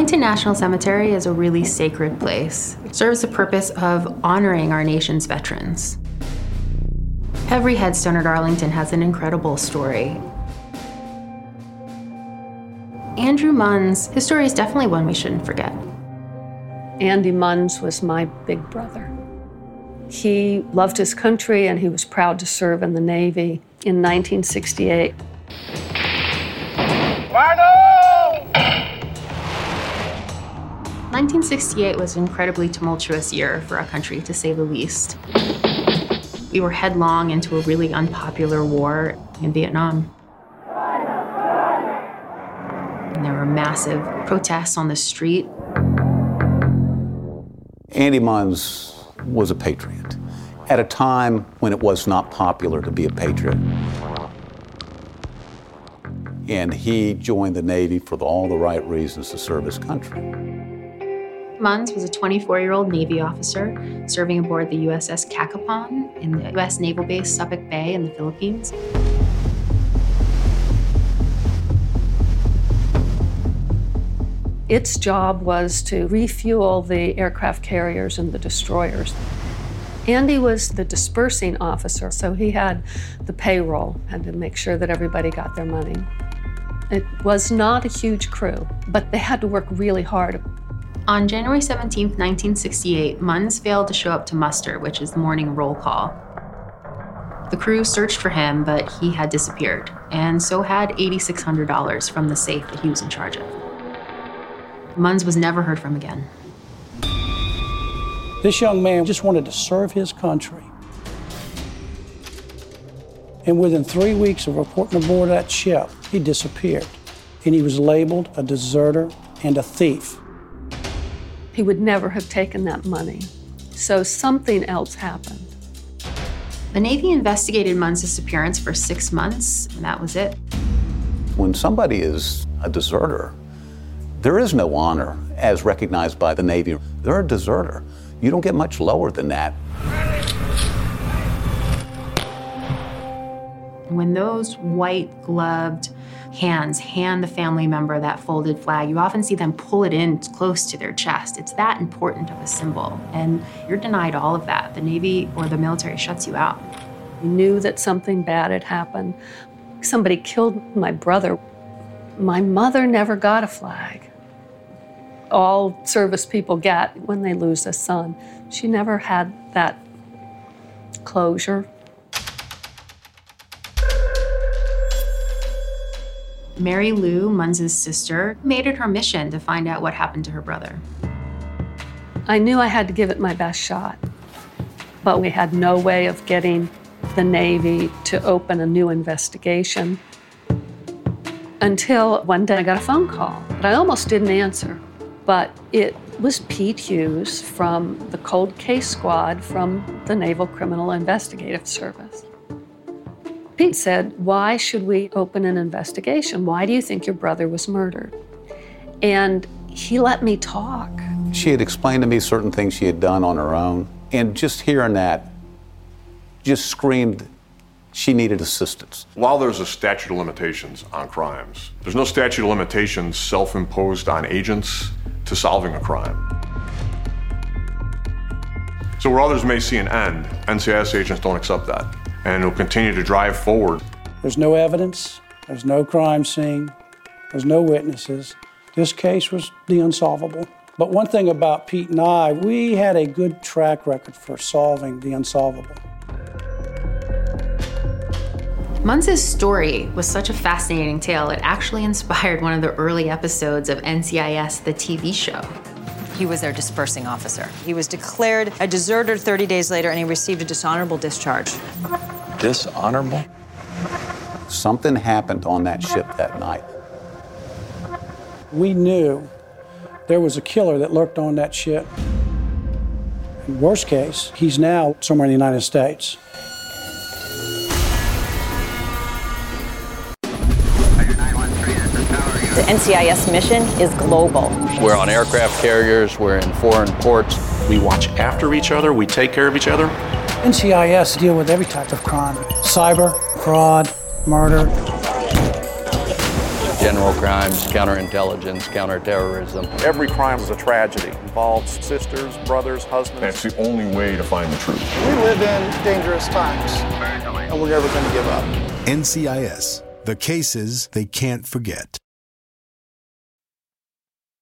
Arlington National Cemetery is a really sacred place. It serves the purpose of honoring our nation's veterans. Every headstone at Arlington has an incredible story. Andrew Munns, his story is definitely one we shouldn't forget. Andy Munns was my big brother. He loved his country and he was proud to serve in the Navy in 1968. 1968 was an incredibly tumultuous year for our country, to say the least. We were headlong into a really unpopular war in Vietnam. And there were massive protests on the street. Andy Munns was a patriot at a time when it was not popular to be a patriot. And he joined the Navy for all the right reasons to serve his country. Munns was a 24 year old Navy officer serving aboard the USS Cacapon in the U.S. Naval Base Subic Bay in the Philippines. Its job was to refuel the aircraft carriers and the destroyers. Andy was the disbursing officer, so he had the payroll, had to make sure that everybody got their money. It was not a huge crew, but they had to work really hard. On January 17, 1968, Munns failed to show up to muster, which is the morning roll call. The crew searched for him, but he had disappeared, and so had $8,600 from the safe that he was in charge of. Munns was never heard from again. This young man just wanted to serve his country. And within three weeks of reporting aboard that ship, he disappeared. And he was labeled a deserter and a thief. He would never have taken that money. So something else happened. The Navy investigated Munns' disappearance for six months, and that was it. When somebody is a deserter, there is no honor as recognized by the Navy. They're a deserter. You don't get much lower than that. When those white gloved hands hand the family member that folded flag, you often see them pull it in close to their chest. It's that important of a symbol. And you're denied all of that. The Navy or the military shuts you out. We knew that something bad had happened. Somebody killed my brother. My mother never got a flag. All service people get when they lose a son. She never had that closure. Mary Lou, Munns's sister, made it her mission to find out what happened to her brother. I knew I had to give it my best shot, but we had no way of getting the Navy to open a new investigation until one day I got a phone call that I almost didn't answer. But it was Pete Hughes from the Cold Case Squad from the Naval Criminal Investigative Service. Pete said, Why should we open an investigation? Why do you think your brother was murdered? And he let me talk. She had explained to me certain things she had done on her own, and just hearing that just screamed she needed assistance. While there's a statute of limitations on crimes, there's no statute of limitations self imposed on agents to solving a crime. So, where others may see an end, NCIS agents don't accept that and will continue to drive forward. There's no evidence, there's no crime scene, there's no witnesses. This case was the unsolvable. But one thing about Pete and I, we had a good track record for solving the unsolvable. Munns's story was such a fascinating tale, it actually inspired one of the early episodes of NCIS, the TV show. He was their disbursing officer. He was declared a deserter 30 days later and he received a dishonorable discharge. Dishonorable? Something happened on that ship that night. We knew there was a killer that lurked on that ship. In worst case, he's now somewhere in the United States. NCIS mission is global. We're on aircraft carriers, we're in foreign ports. We watch after each other, we take care of each other. NCIS deal with every type of crime cyber, fraud, murder. General crimes, counterintelligence, counterterrorism. Every crime is a tragedy. Involves sisters, brothers, husbands. That's the only way to find the truth. We live in dangerous times, and we're never going to give up. NCIS, the cases they can't forget.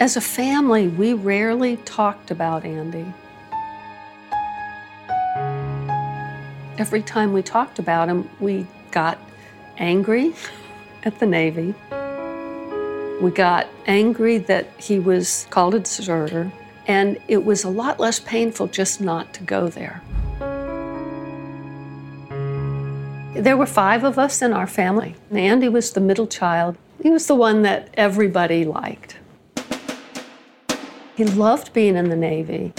As a family, we rarely talked about Andy. Every time we talked about him, we got angry at the Navy. We got angry that he was called a deserter, and it was a lot less painful just not to go there. There were five of us in our family. and Andy was the middle child. He was the one that everybody liked. He loved being in the Navy.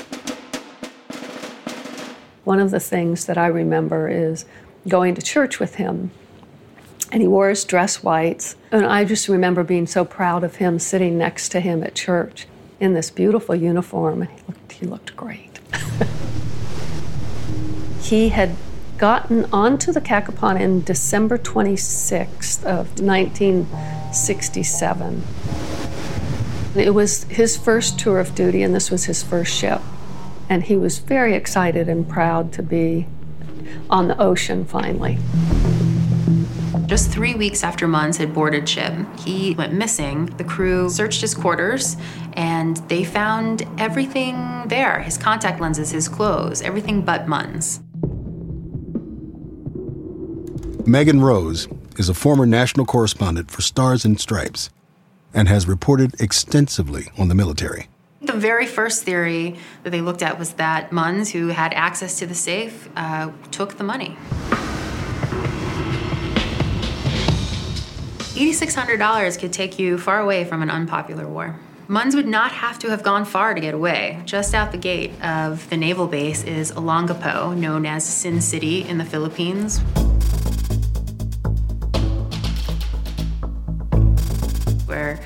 One of the things that I remember is going to church with him. And he wore his dress whites. And I just remember being so proud of him sitting next to him at church in this beautiful uniform. He looked, he looked great. he had gotten onto the Cacapon in December 26th of 1967. It was his first tour of duty, and this was his first ship. And he was very excited and proud to be on the ocean finally. Just three weeks after Munns had boarded ship, he went missing. The crew searched his quarters and they found everything there his contact lenses, his clothes, everything but Munns. Megan Rose is a former national correspondent for Stars and Stripes and has reported extensively on the military. The very first theory that they looked at was that Munns, who had access to the safe, uh, took the money. $8,600 could take you far away from an unpopular war. Munns would not have to have gone far to get away. Just out the gate of the naval base is Olongapo, known as Sin City in the Philippines. Where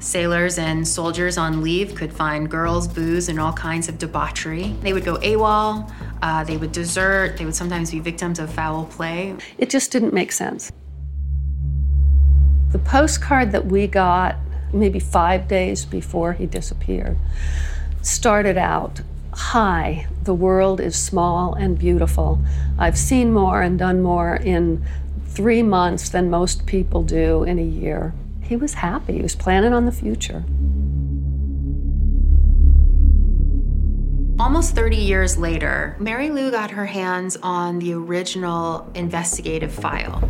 sailors and soldiers on leave could find girls, booze, and all kinds of debauchery. They would go AWOL, uh, they would desert, they would sometimes be victims of foul play. It just didn't make sense. The postcard that we got maybe five days before he disappeared started out Hi, the world is small and beautiful. I've seen more and done more in three months than most people do in a year. He was happy, he was planning on the future. Almost 30 years later, Mary Lou got her hands on the original investigative file.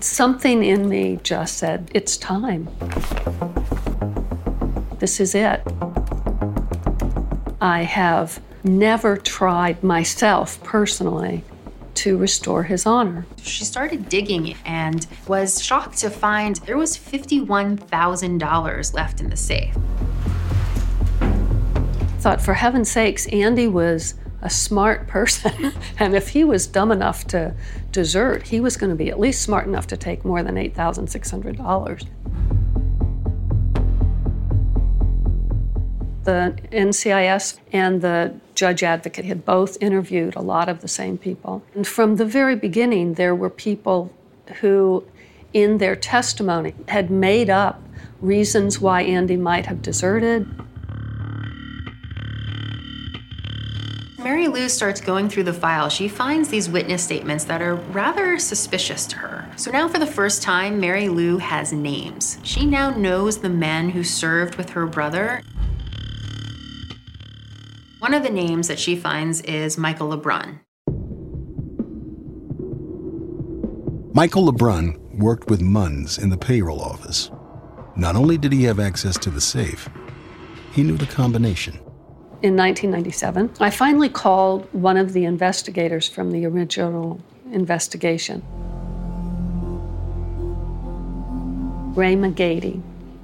Something in me just said, it's time. This is it. I have never tried myself personally to restore his honor. She started digging and was shocked to find there was $51,000 left in the safe. Thought, for heaven's sakes, Andy was a smart person. and if he was dumb enough to desert, he was going to be at least smart enough to take more than $8,600. The NCIS and the judge advocate had both interviewed a lot of the same people. And from the very beginning, there were people who, in their testimony, had made up reasons why Andy might have deserted, Mary Lou starts going through the file. She finds these witness statements that are rather suspicious to her. So now, for the first time, Mary Lou has names. She now knows the men who served with her brother. One of the names that she finds is Michael Lebrun. Michael Lebrun worked with Munns in the payroll office. Not only did he have access to the safe, he knew the combination in 1997, I finally called one of the investigators from the original investigation, Ray McGady.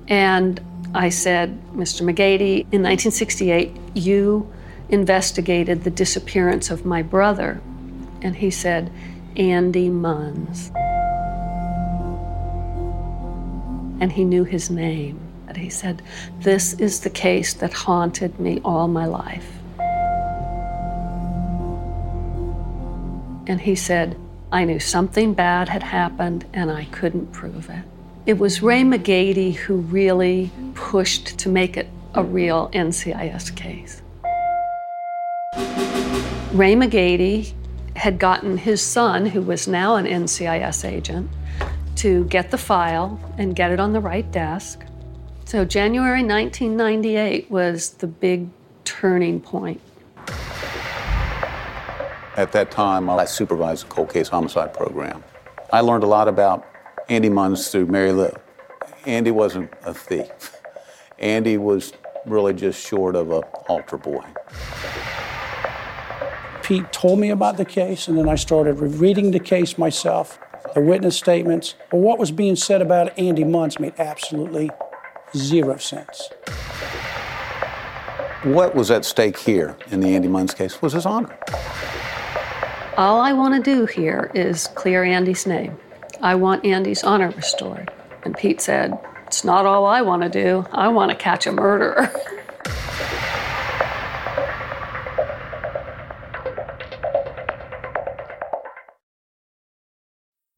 And I said, Mr. McGady, in 1968, you investigated the disappearance of my brother. And he said, Andy Munns. And he knew his name. And he said, This is the case that haunted me all my life. And he said, I knew something bad had happened and I couldn't prove it. It was Ray McGady who really pushed to make it a real NCIS case. Ray McGady had gotten his son, who was now an NCIS agent, to get the file and get it on the right desk. So January 1998 was the big turning point. At that time, I supervised the cold case homicide program. I learned a lot about Andy Munns through Mary Lou. Andy wasn't a thief. Andy was really just short of a altar boy. Pete told me about the case, and then I started reading the case myself, the witness statements. But what was being said about Andy Munns made absolutely Zero sense. What was at stake here in the Andy Munns case was his honor. All I want to do here is clear Andy's name. I want Andy's honor restored. And Pete said, It's not all I want to do. I want to catch a murderer.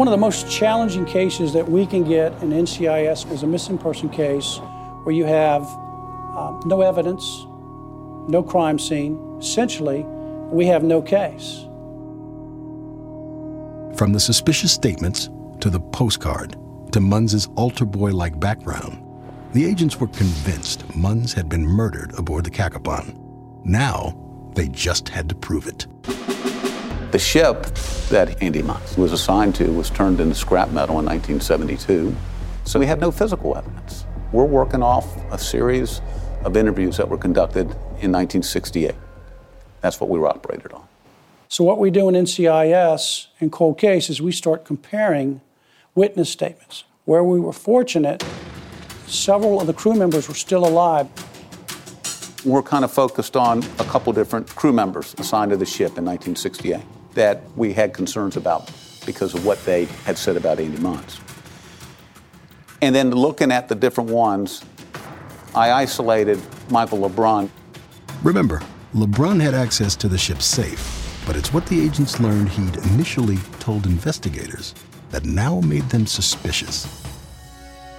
One of the most challenging cases that we can get in NCIS is a missing person case where you have um, no evidence, no crime scene. Essentially, we have no case. From the suspicious statements to the postcard to Munns's altar boy like background, the agents were convinced Munns had been murdered aboard the Cacapon. Now, they just had to prove it. The ship that Andy Munns was assigned to was turned into scrap metal in 1972, so we have no physical evidence. We're working off a series of interviews that were conducted in 1968. That's what we were operated on. So, what we do in NCIS in cold cases, we start comparing witness statements. Where we were fortunate, several of the crew members were still alive. We're kind of focused on a couple different crew members assigned to the ship in 1968 that we had concerns about because of what they had said about Andy Munns. And then looking at the different ones, I isolated Michael LeBrun. Remember, LeBrun had access to the ship's safe, but it's what the agents learned he'd initially told investigators that now made them suspicious.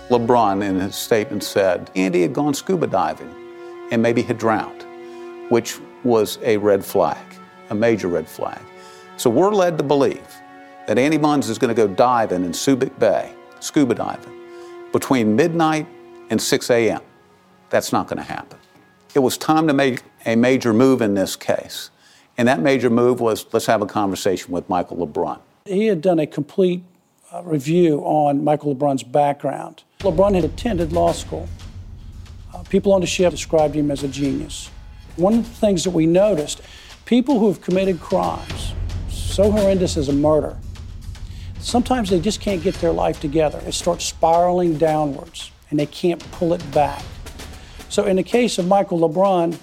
LeBrun, in his statement, said Andy had gone scuba diving and maybe had drowned, which was a red flag, a major red flag. So we're led to believe that Andy Munns is going to go diving in Subic Bay, scuba diving, between midnight and 6 a.m. That's not going to happen. It was time to make a major move in this case. And that major move was let's have a conversation with Michael LeBrun. He had done a complete uh, review on Michael LeBrun's background. LeBrun had attended law school. Uh, people on the ship described him as a genius. One of the things that we noticed people who have committed crimes so horrendous as a murder, sometimes they just can't get their life together. It starts spiraling downwards and they can't pull it back. So, in the case of Michael LeBrun,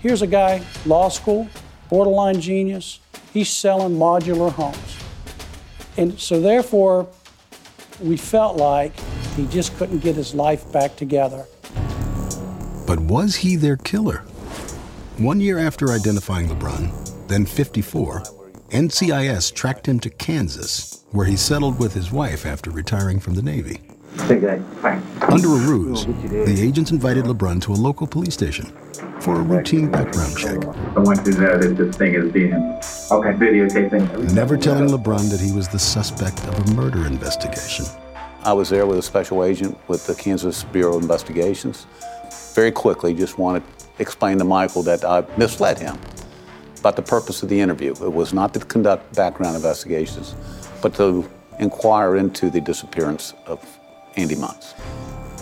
here's a guy, law school, borderline genius, he's selling modular homes. And so, therefore, we felt like he just couldn't get his life back together. But was he their killer? One year after identifying LeBrun, then 54, NCIS tracked him to Kansas, where he settled with his wife after retiring from the Navy. Under a ruse, the agents invited LeBrun to a local police station for a routine background check. I want to know that this thing is being okay videotaping. Never telling LeBrun that he was the suspect of a murder investigation. I was there with a special agent with the Kansas Bureau of Investigations. Very quickly, just wanted to explain to Michael that I misled him about the purpose of the interview. It was not to conduct background investigations, but to inquire into the disappearance of Andy Munns.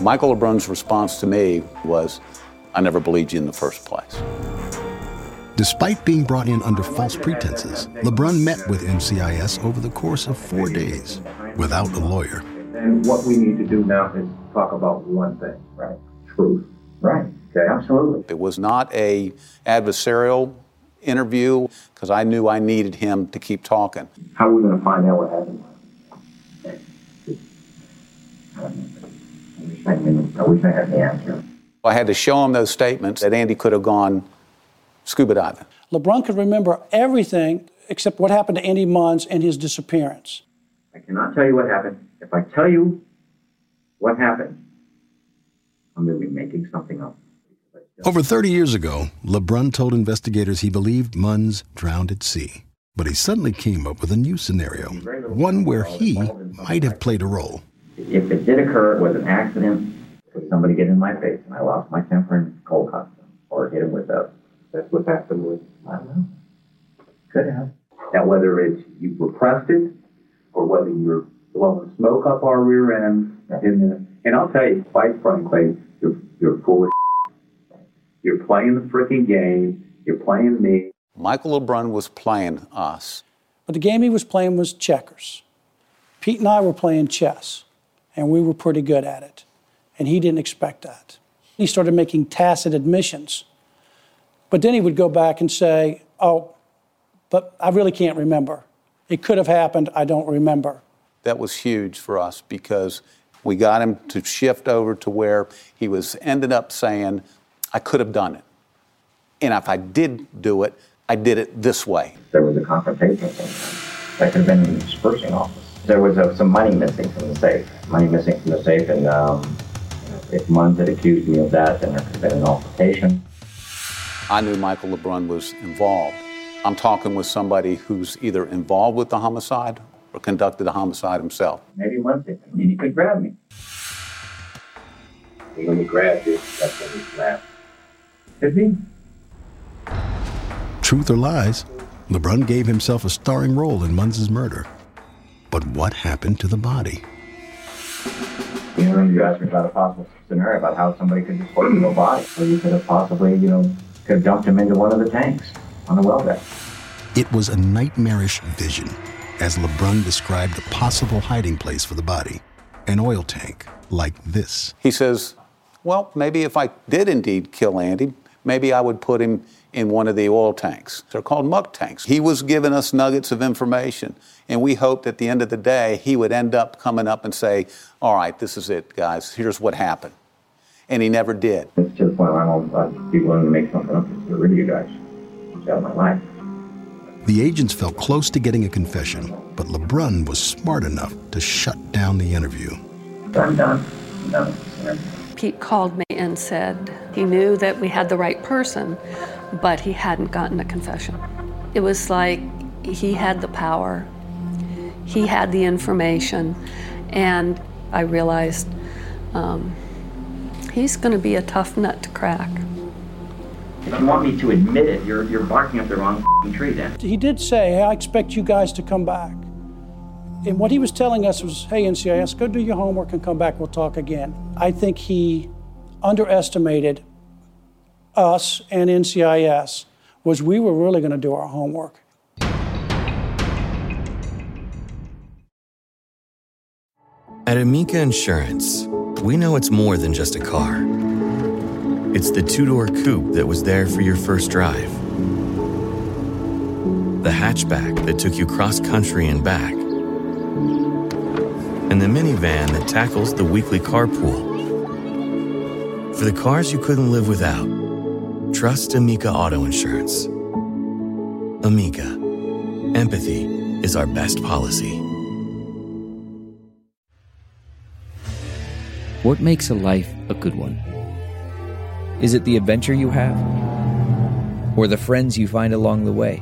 Michael LeBrun's response to me was, I never believed you in the first place. Despite being brought in under false pretenses, LeBrun met with NCIS over the course of four days without a lawyer. And what we need to do now is talk about one thing, right? Truth. Right. Okay, absolutely. It was not a adversarial interview because I knew I needed him to keep talking. How are we going to find out what happened? I wish I, I wish I had the answer. I had to show him those statements that Andy could have gone scuba diving. LeBrun could remember everything except what happened to Andy Munns and his disappearance. I cannot tell you what happened. If I tell you what happened, I'm going to be making something up. Over 30 years ago, LeBrun told investigators he believed Munns drowned at sea. But he suddenly came up with a new scenario, one where he might have played a role. If it did occur, it was an accident. Could somebody get in my face and I lost my temper and cold cut them or hit him with a. That's what happened with. I don't know. Could have. Now, whether it's you repressed it or whether you're blowing smoke up our rear end, and, and I'll tell you, quite frankly, you're, you're full of You're playing the freaking game. You're playing me. Michael LeBrun was playing us. But the game he was playing was checkers. Pete and I were playing chess, and we were pretty good at it. And he didn't expect that. He started making tacit admissions. But then he would go back and say, Oh, but I really can't remember. It could have happened. I don't remember. That was huge for us because we got him to shift over to where he was ended up saying, I could have done it. And if I did do it, I did it this way. There was a confrontation that could have been in the disbursing office. There was uh, some money missing from the safe. Money missing from the safe, and um, if Munns had accused me of that, then there could have been an altercation. I knew Michael LeBrun was involved. I'm talking with somebody who's either involved with the homicide or conducted the homicide himself. Maybe one thing, he could grab me. And when he grabbed you, that's when he snapped. Could be. Truth or lies, LeBrun gave himself a starring role in Munns's murder. But what happened to the body? You know, you asked me about a possible scenario about how somebody could dispose of a body. Or you could have possibly, you know, could have dumped him into one of the tanks on the well deck. It was a nightmarish vision, as LeBrun described a possible hiding place for the body an oil tank like this. He says, Well, maybe if I did indeed kill Andy, maybe I would put him in one of the oil tanks. They're called muck tanks. He was giving us nuggets of information, and we hoped at the end of the day he would end up coming up and say, All right, this is it, guys, here's what happened. And he never did. It's to the point where I'm I'd be willing to make something up to get rid of you guys. It's out of my life. The agents felt close to getting a confession, but LeBrun was smart enough to shut down the interview. I'm done. I'm done. Pete called me and said he knew that we had the right person, but he hadn't gotten a confession. It was like he had the power, he had the information, and I realized um, he's going to be a tough nut to crack. If you want me to admit it, you're, you're barking up the wrong tree then. He did say, hey, I expect you guys to come back. And what he was telling us was, hey, NCIS, go do your homework and come back, we'll talk again. I think he underestimated us and NCIS was we were really going to do our homework. At Amica Insurance, we know it's more than just a car. It's the two door coupe that was there for your first drive, the hatchback that took you cross country and back, and the minivan that tackles the weekly carpool. For the cars you couldn't live without, trust Amica Auto Insurance. Amica, empathy is our best policy. What makes a life a good one? Is it the adventure you have? Or the friends you find along the way?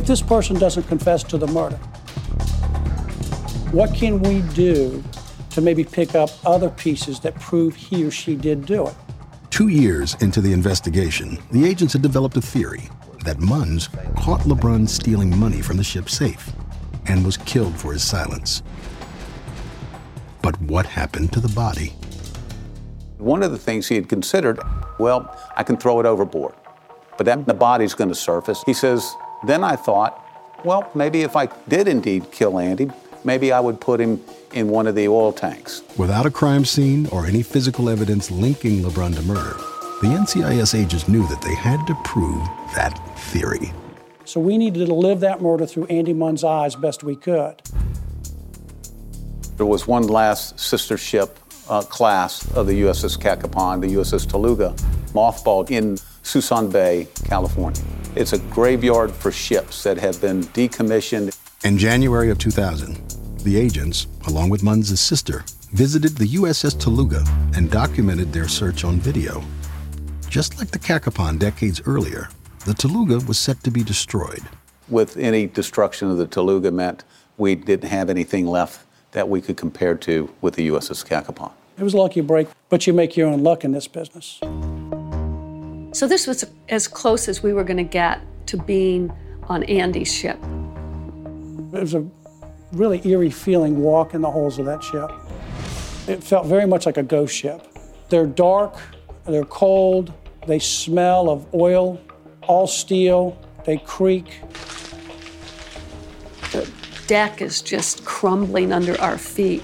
If this person doesn't confess to the murder, what can we do to maybe pick up other pieces that prove he or she did do it? Two years into the investigation, the agents had developed a theory that Munns caught LeBrun stealing money from the ship's safe and was killed for his silence. But what happened to the body? One of the things he had considered, well, I can throw it overboard, but then the body's going to surface. He says, then I thought, well, maybe if I did indeed kill Andy, maybe I would put him in one of the oil tanks. Without a crime scene or any physical evidence linking LeBrun to murder, the NCIS agents knew that they had to prove that theory. So we needed to live that murder through Andy Munns' eyes best we could. There was one last sister ship uh, class of the USS Cacapon, the USS Taluga, mothballed in Suisun Bay, California. It's a graveyard for ships that have been decommissioned. In January of 2000, the agents, along with Munns' sister, visited the USS Taluga and documented their search on video. Just like the Cacapon decades earlier, the Taluga was set to be destroyed. With any destruction of the Taluga meant we didn't have anything left that we could compare to with the USS Cacapon. It was a lucky break, but you make your own luck in this business. So this was as close as we were going to get to being on Andy's ship. It was a really eerie feeling walking the holes of that ship. It felt very much like a ghost ship. They're dark, they're cold, they smell of oil, all steel, they creak. The deck is just crumbling under our feet.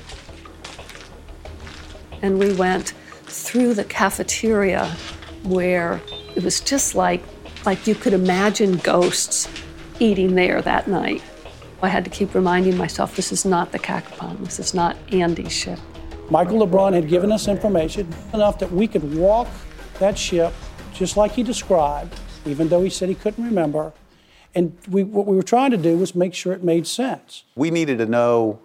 And we went through the cafeteria where it was just like like you could imagine ghosts eating there that night. I had to keep reminding myself this is not the Cacapon, this is not Andy's ship. Michael LeBrun had given us information enough that we could walk that ship just like he described, even though he said he couldn't remember. And we, what we were trying to do was make sure it made sense. We needed to know,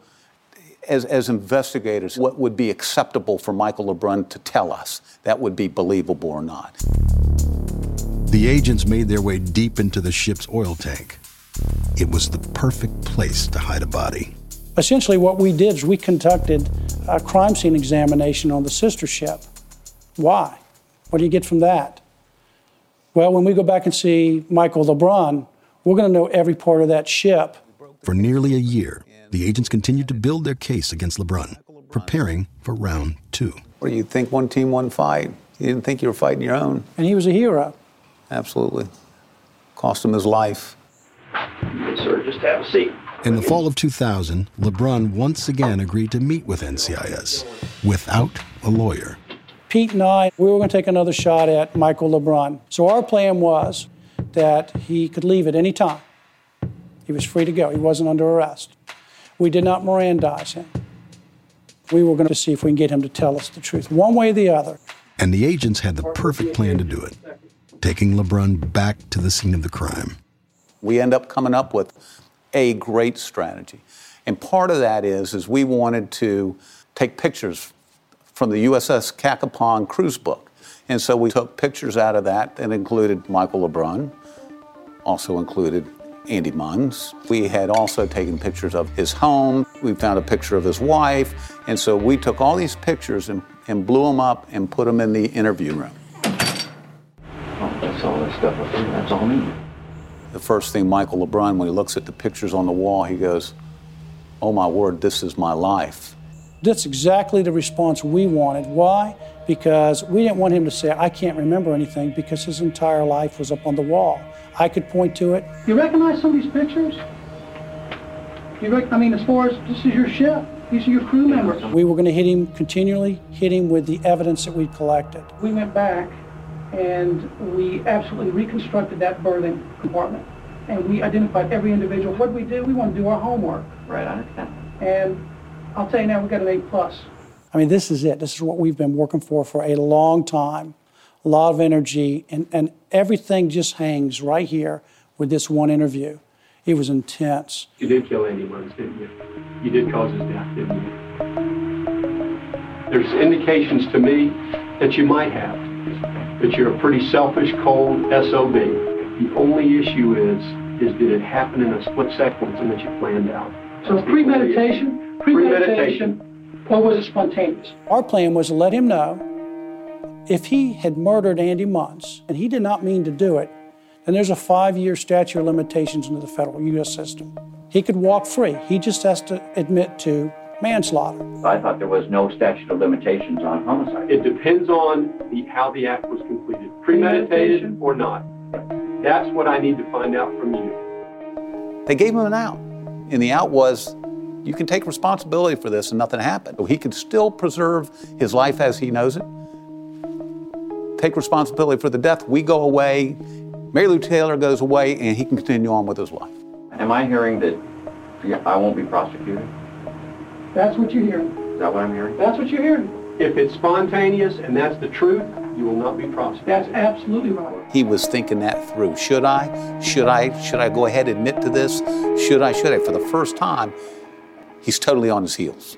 as, as investigators, what would be acceptable for Michael LeBrun to tell us that would be believable or not. The agents made their way deep into the ship's oil tank. It was the perfect place to hide a body. Essentially, what we did is we conducted a crime scene examination on the sister ship. Why? What do you get from that? Well, when we go back and see Michael LeBrun, we're going to know every part of that ship. For nearly a year, the agents continued to build their case against LeBrun, preparing for round two. What do you think one team, one fight? You didn't think you were fighting your own. And he was a hero. Absolutely. Cost him his life. Yes, sir. Just have a seat. In the fall of 2000, LeBrun once again agreed to meet with NCIS without a lawyer. Pete and I, we were going to take another shot at Michael LeBrun. So our plan was that he could leave at any time. He was free to go. He wasn't under arrest. We did not Mirandize him. We were going to see if we can get him to tell us the truth, one way or the other. And the agents had the perfect plan to do it, taking LeBrun back to the scene of the crime. We end up coming up with a great strategy. And part of that is, is we wanted to take pictures from the USS Cacapon cruise book. And so we took pictures out of that that included Michael LeBrun, also included Andy Munns. We had also taken pictures of his home. We found a picture of his wife. And so we took all these pictures and, and blew them up and put them in the interview room. Oh, that's all that stuff up there. That's all me. The first thing Michael LeBrun, when he looks at the pictures on the wall, he goes, Oh my word, this is my life. That's exactly the response we wanted. Why? Because we didn't want him to say, I can't remember anything, because his entire life was up on the wall. I could point to it. You recognize some of these pictures? You rec- I mean, as far as this is your ship, these are your crew members. We were going to hit him continually, hit him with the evidence that we'd collected. We went back and we absolutely reconstructed that berthing compartment. And we identified every individual. What we do, we want to do our homework. Right, I understand. And I'll tell you now, we got an A plus. I mean, this is it. This is what we've been working for for a long time. A lot of energy, and, and everything just hangs right here with this one interview. It was intense. You did kill Andy Munns, didn't you? You did cause his death, didn't you? There's indications to me that you might have, that you're a pretty selfish, cold SOB. The only issue is, is did it happen in a split second and that you planned out? So That's the only premeditation, premeditation, or was it spontaneous? Our plan was to let him know if he had murdered Andy Munns and he did not mean to do it, then there's a five year statute of limitations in the federal U.S. system. He could walk free. He just has to admit to manslaughter. I thought there was no statute of limitations on homicide. It depends on the, how the act was completed, premeditated or not. That's what I need to find out from you. They gave him an out. And the out was You can take responsibility for this and nothing happened. He could still preserve his life as he knows it, take responsibility for the death. We go away, Mary Lou Taylor goes away, and he can continue on with his life. Am I hearing that I won't be prosecuted? That's what you're hearing. Is that what I'm hearing? That's what you're hearing. If it's spontaneous and that's the truth, you will not be prosecuted. That's absolutely right. He was thinking that through. Should I? Should I? Should I go ahead and admit to this? Should I? Should I? For the first time, he's totally on his heels.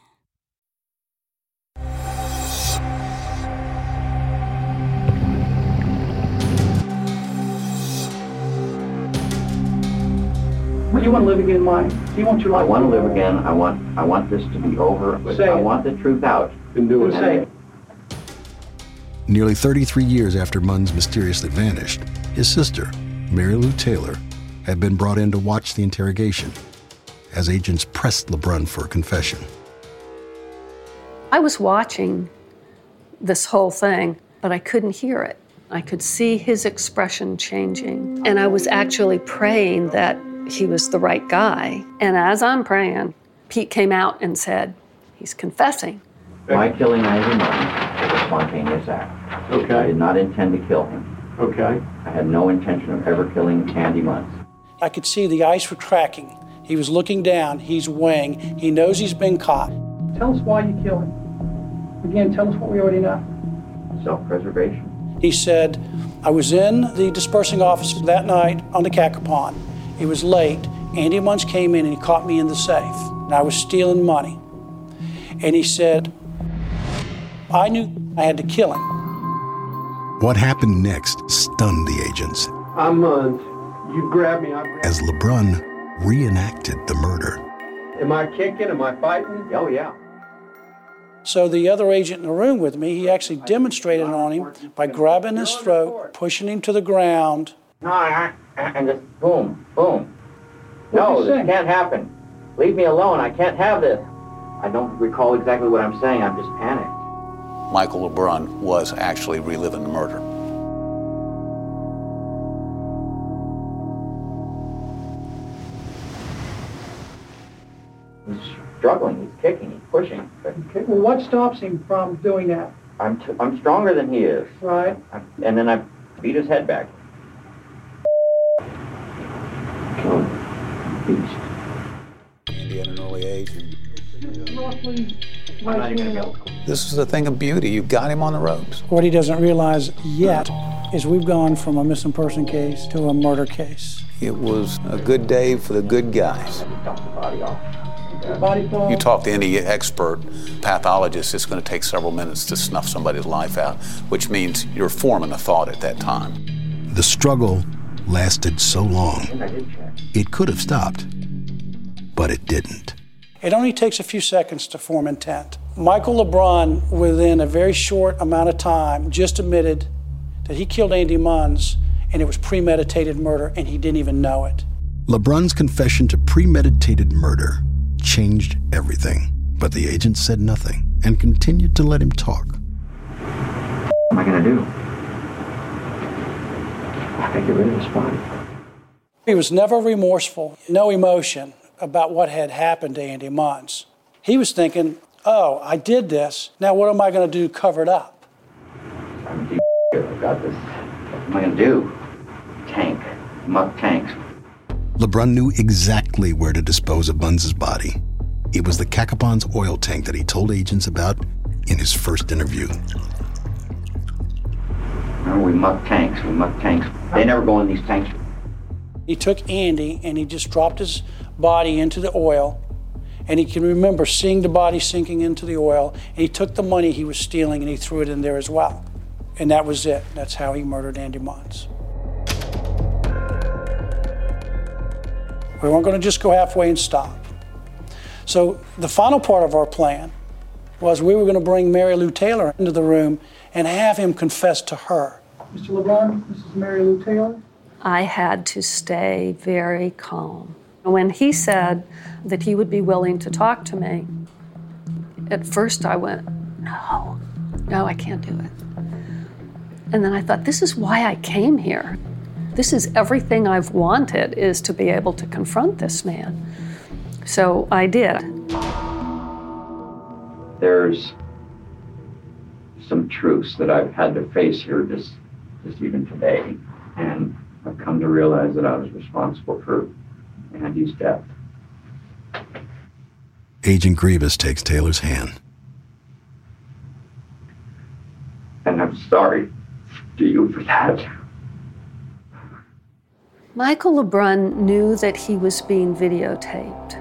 Well, you want to live again, Mike. Do you want your life. I want to live again. I want I want this to be over. Say I it. want the truth out. Been doing Say it. Nearly 33 years after Munns mysteriously vanished, his sister, Mary Lou Taylor, had been brought in to watch the interrogation as agents pressed LeBrun for a confession. I was watching this whole thing, but I couldn't hear it. I could see his expression changing. And I was actually praying that he was the right guy. And as I'm praying, Pete came out and said, He's confessing. My killing Andy Martin was a spontaneous act. Okay. I did not intend to kill him. Okay. I had no intention of ever killing Andy Munns. I could see the ice were cracking. He was looking down. He's weighing. He knows he's been caught. Tell us why you killed him. Again, tell us what we already know. Self-preservation. He said, I was in the disbursing office that night on the Cacapon. It was late. Andy Munns came in and he caught me in the safe. And I was stealing money. And he said, I knew I had to kill him. What happened next stunned the agents I'm Munns. You grab me. I grab as LeBrun reenacted the murder. Am I kicking? Am I fighting? Oh yeah. So the other agent in the room with me, he actually demonstrated on him by grabbing his throat, pushing him to the ground. No, I, I, and just boom, boom. No, What'd you this say? can't happen. Leave me alone. I can't have this. I don't recall exactly what I'm saying. I'm just panicked. Michael LeBrun was actually reliving the murder. He's struggling. He's kicking. He's pushing. Okay, well, what stops him from doing that? I'm t- I'm stronger than he is. Right? I, and then I beat his head back. Killed beast. Andy at an early age. Roughly, I'm not like, even you gonna know, go. This is a thing of beauty. You got him on the ropes. What he doesn't realize yet is we've gone from a missing person case to a murder case. It was a good day for the good guys. Dump the body off. body fall. You talk to any expert pathologist, it's going to take several minutes to snuff somebody's life out, which means you're forming a thought at that time. The struggle lasted so long, I did check. it could have stopped, but it didn't. It only takes a few seconds to form intent. Michael LeBrun, within a very short amount of time, just admitted that he killed Andy Munns and it was premeditated murder and he didn't even know it. LeBrun's confession to premeditated murder changed everything, but the agent said nothing and continued to let him talk. What am I gonna do? I gotta get rid of this body. He was never remorseful, no emotion about what had happened to Andy Munns. He was thinking, oh, I did this. Now what am I going to do to cover it up? I'm deep I've got this. What am I gonna do? Tank. Muck tanks. LeBrun knew exactly where to dispose of Munns's body. It was the Cacapons oil tank that he told agents about in his first interview. Remember, we muck tanks, we muck tanks. They never go in these tanks. He took Andy and he just dropped his body into the oil. And he can remember seeing the body sinking into the oil. And he took the money he was stealing and he threw it in there as well. And that was it. That's how he murdered Andy Munns. We weren't going to just go halfway and stop. So the final part of our plan was we were going to bring Mary Lou Taylor into the room and have him confess to her. Mr. LeBrun, this is Mary Lou Taylor. I had to stay very calm. When he said that he would be willing to talk to me, at first I went, no, no, I can't do it. And then I thought, this is why I came here. This is everything I've wanted is to be able to confront this man. So I did. There's some truths that I've had to face here just, just even today. And I've come to realize that I was responsible for Andy's death. Agent Grievous takes Taylor's hand. And I'm sorry to you for that. Michael LeBrun knew that he was being videotaped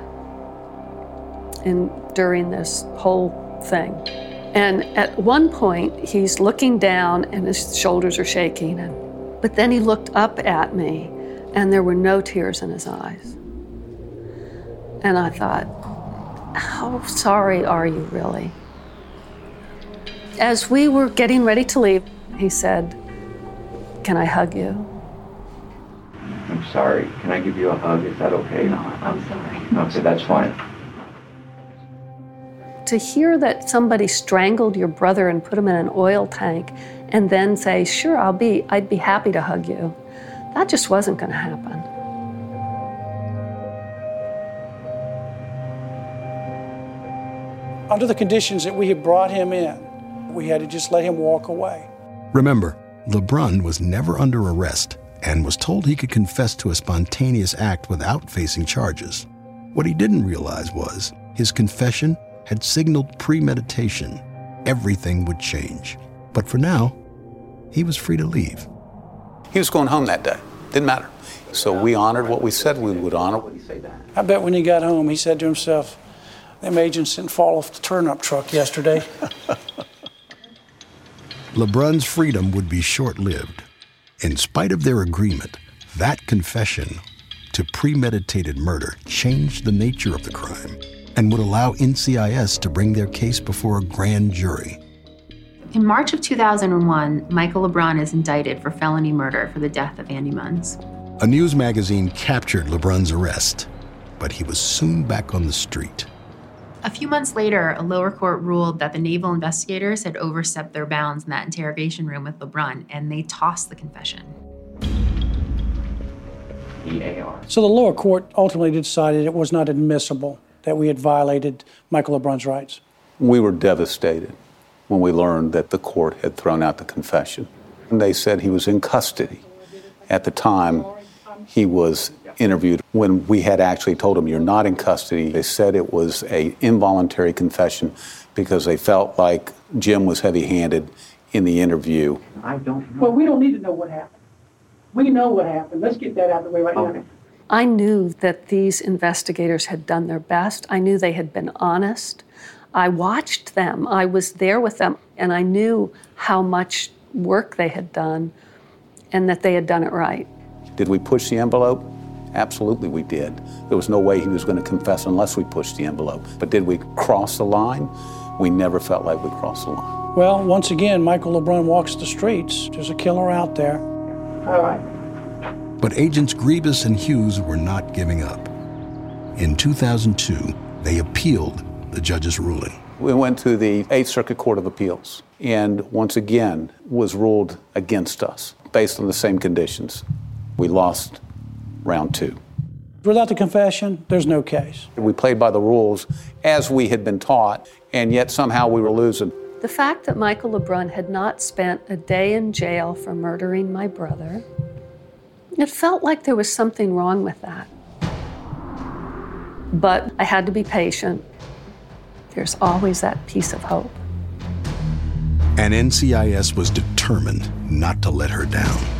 in, during this whole thing. And at one point, he's looking down and his shoulders are shaking. And, but then he looked up at me and there were no tears in his eyes. And I thought, how sorry are you really? As we were getting ready to leave, he said, Can I hug you? I'm sorry. Can I give you a hug? Is that okay? No, I'm sorry. Okay, that's fine. To hear that somebody strangled your brother and put him in an oil tank and then say, Sure, I'll be, I'd be happy to hug you, that just wasn't going to happen. Under the conditions that we had brought him in, we had to just let him walk away. Remember, LeBrun was never under arrest and was told he could confess to a spontaneous act without facing charges. What he didn't realize was his confession had signaled premeditation. Everything would change. But for now, he was free to leave. He was going home that day. Didn't matter. So we honored what we said we would honor. When you say that. I bet when he got home, he said to himself, them agents didn't fall off the turnip truck yesterday. LeBrun's freedom would be short lived. In spite of their agreement, that confession to premeditated murder changed the nature of the crime and would allow NCIS to bring their case before a grand jury. In March of 2001, Michael LeBrun is indicted for felony murder for the death of Andy Munns. A news magazine captured LeBrun's arrest, but he was soon back on the street. A few months later, a lower court ruled that the naval investigators had overstepped their bounds in that interrogation room with LeBrun, and they tossed the confession. EAR. So the lower court ultimately decided it was not admissible that we had violated Michael LeBrun's rights. We were devastated when we learned that the court had thrown out the confession. And they said he was in custody. At the time, he was interviewed when we had actually told him you're not in custody. They said it was a involuntary confession because they felt like Jim was heavy-handed in the interview. I don't Well, we don't need to know what happened. We know what happened. Let's get that out of the way right now. I knew that these investigators had done their best. I knew they had been honest. I watched them, I was there with them, and I knew how much work they had done and that they had done it right. Did we push the envelope? Absolutely, we did. There was no way he was going to confess unless we pushed the envelope. But did we cross the line? We never felt like we crossed the line. Well, once again, Michael LeBrun walks the streets. There's a killer out there. All right. But agents Grievous and Hughes were not giving up. In 2002, they appealed the judge's ruling. We went to the Eighth Circuit Court of Appeals and once again was ruled against us based on the same conditions. We lost round two. Without the confession, there's no case. We played by the rules as we had been taught, and yet somehow we were losing. The fact that Michael LeBrun had not spent a day in jail for murdering my brother, it felt like there was something wrong with that. But I had to be patient. There's always that piece of hope. And NCIS was determined not to let her down.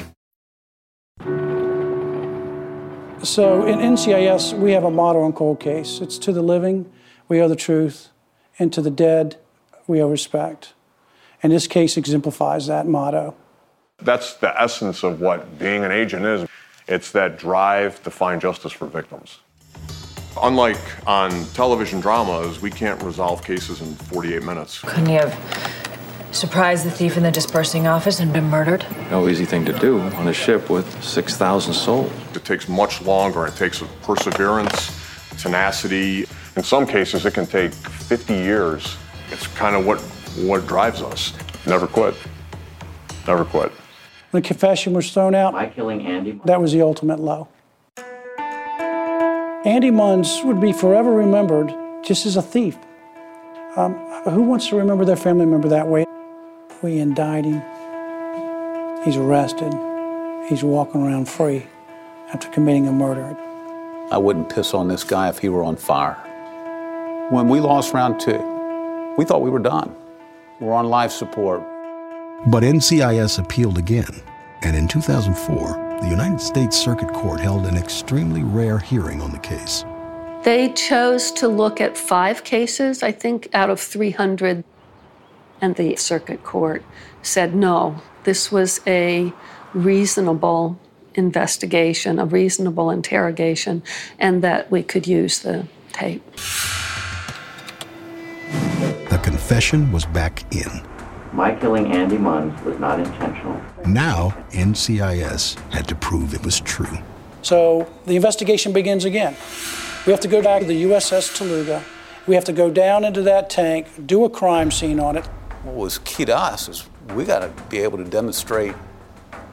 So in NCIS, we have a motto on cold case. It's to the living, we owe the truth, and to the dead, we owe respect. And this case exemplifies that motto. That's the essence of what being an agent is. It's that drive to find justice for victims. Unlike on television dramas, we can't resolve cases in 48 minutes. Couldn't you have surprised the thief in the disbursing office and been murdered? No easy thing to do on a ship with 6,000 souls. It takes much longer. It takes perseverance, tenacity. In some cases, it can take 50 years. It's kind of what, what drives us. Never quit. Never quit. The confession was thrown out. By killing Andy? That was the ultimate low. Andy Munns would be forever remembered just as a thief. Um, who wants to remember their family member that way? We indict him. He's arrested. He's walking around free after committing a murder. I wouldn't piss on this guy if he were on fire. When we lost round two, we thought we were done. We're on life support. But NCIS appealed again, and in 2004, the United States Circuit Court held an extremely rare hearing on the case. They chose to look at five cases, I think, out of 300. And the circuit court said no, this was a reasonable investigation, a reasonable interrogation, and that we could use the tape. The confession was back in. My killing Andy Munns was not intentional. Now, NCIS had to prove it was true. So the investigation begins again. We have to go back to the USS Taluga. We have to go down into that tank, do a crime scene on it. What was key to us is we got to be able to demonstrate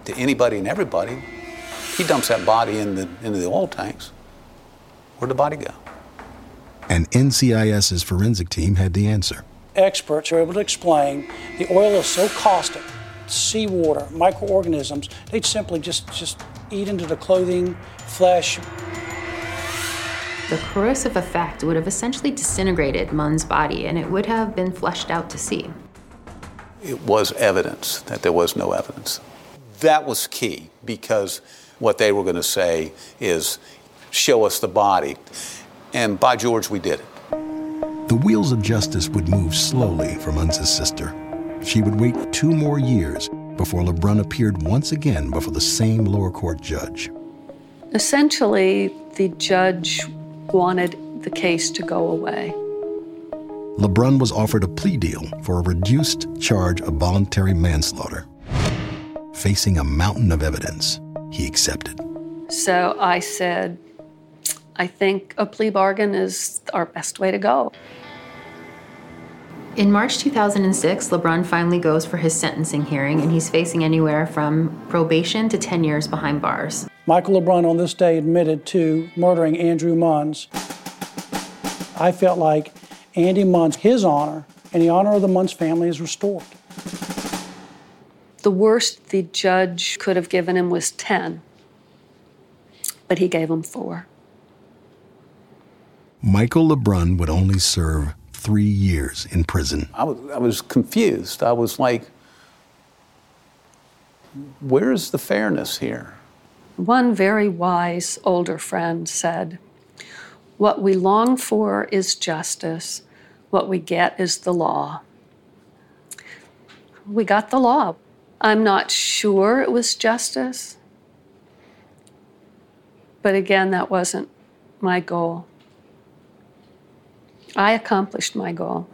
to anybody and everybody. He dumps that body in the, into the oil tanks. Where'd the body go? And NCIS's forensic team had the answer. Experts are able to explain the oil is so caustic, seawater, microorganisms, they'd simply just, just eat into the clothing, flesh. The corrosive effect would have essentially disintegrated Munns' body and it would have been flushed out to sea. It was evidence that there was no evidence. That was key because what they were going to say is, show us the body. And by George, we did it. The wheels of justice would move slowly for Munns's sister. She would wait two more years before LeBrun appeared once again before the same lower court judge. Essentially, the judge wanted the case to go away. LeBrun was offered a plea deal for a reduced charge of voluntary manslaughter. Facing a mountain of evidence, he accepted. So I said, I think a plea bargain is our best way to go. In March 2006, LeBrun finally goes for his sentencing hearing, and he's facing anywhere from probation to 10 years behind bars. Michael LeBrun on this day admitted to murdering Andrew Munns. I felt like Andy Munns, his honor, and the honor of the Munns family is restored. The worst the judge could have given him was 10, but he gave him four. Michael LeBrun would only serve three years in prison. I was, I was confused. I was like, Where's the fairness here? One very wise older friend said, What we long for is justice, what we get is the law. We got the law. I'm not sure it was justice, but again, that wasn't my goal. I accomplished my goal.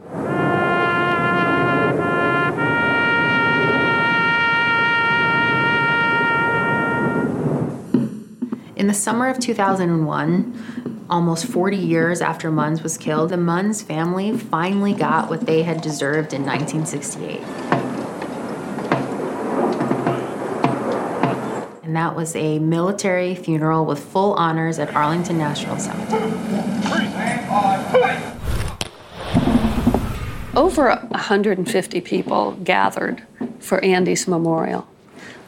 In the summer of 2001, almost 40 years after Munns was killed, the Munns family finally got what they had deserved in 1968. And that was a military funeral with full honors at Arlington National Cemetery. Over 150 people gathered for Andy's memorial.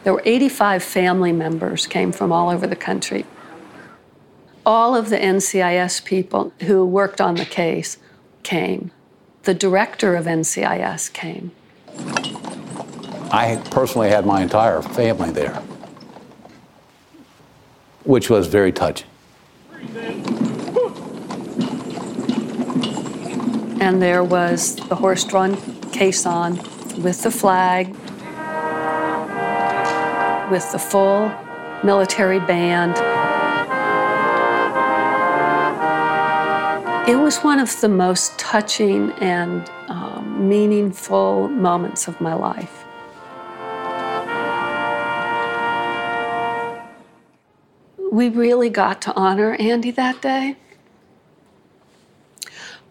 There were 85 family members came from all over the country. All of the NCIS people who worked on the case came. The director of NCIS came. I personally had my entire family there, which was very touching. And there was the horse drawn caisson with the flag, with the full military band. It was one of the most touching and um, meaningful moments of my life. We really got to honor Andy that day.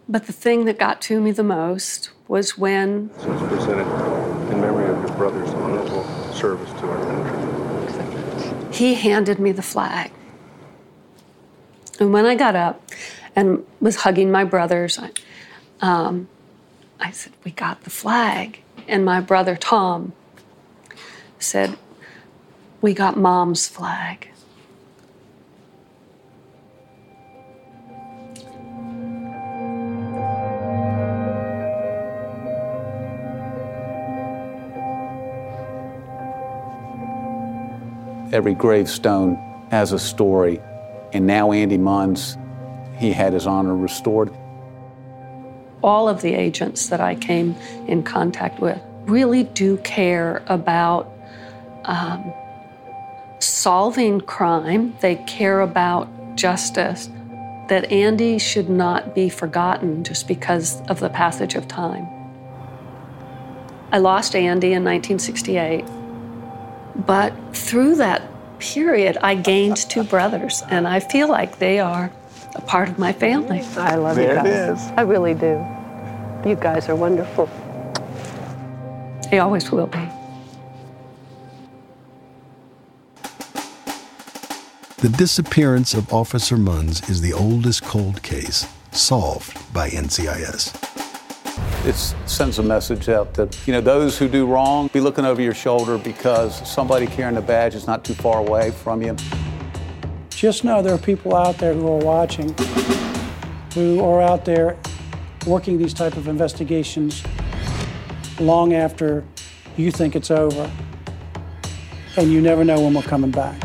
But the thing that got to me the most was when So it's presented in memory of your brother's honorable service. He handed me the flag. And when I got up and was hugging my brothers, I, um, I said, We got the flag. And my brother Tom said, We got mom's flag. Every gravestone has a story. And now Andy Munns, he had his honor restored. all of the agents that I came in contact with really do care about um, solving crime. They care about justice, that Andy should not be forgotten just because of the passage of time. I lost Andy in 1968, but through that period, I gained two brothers, and I feel like they are a part of my family. I love There you guys. is. I really do. You guys are wonderful. They always will be. The disappearance of Officer Munns is the oldest cold case solved by NCIS. It sends a message out that, you know, those who do wrong, be looking over your shoulder because somebody carrying a badge is not too far away from you. Just know there are people out there who are watching, who are out there working these type of investigations long after you think it's over, and you never know when we're coming back.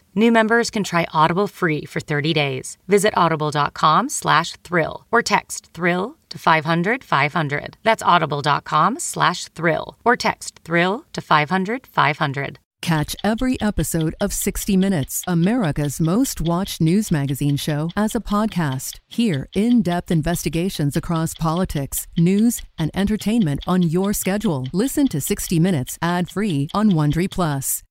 New members can try Audible free for 30 days. Visit audible.com slash thrill or text thrill to 500 500. That's audible.com slash thrill or text thrill to 500 500. Catch every episode of 60 Minutes, America's most watched news magazine show, as a podcast. Hear in depth investigations across politics, news, and entertainment on your schedule. Listen to 60 Minutes ad free on Wondery Plus.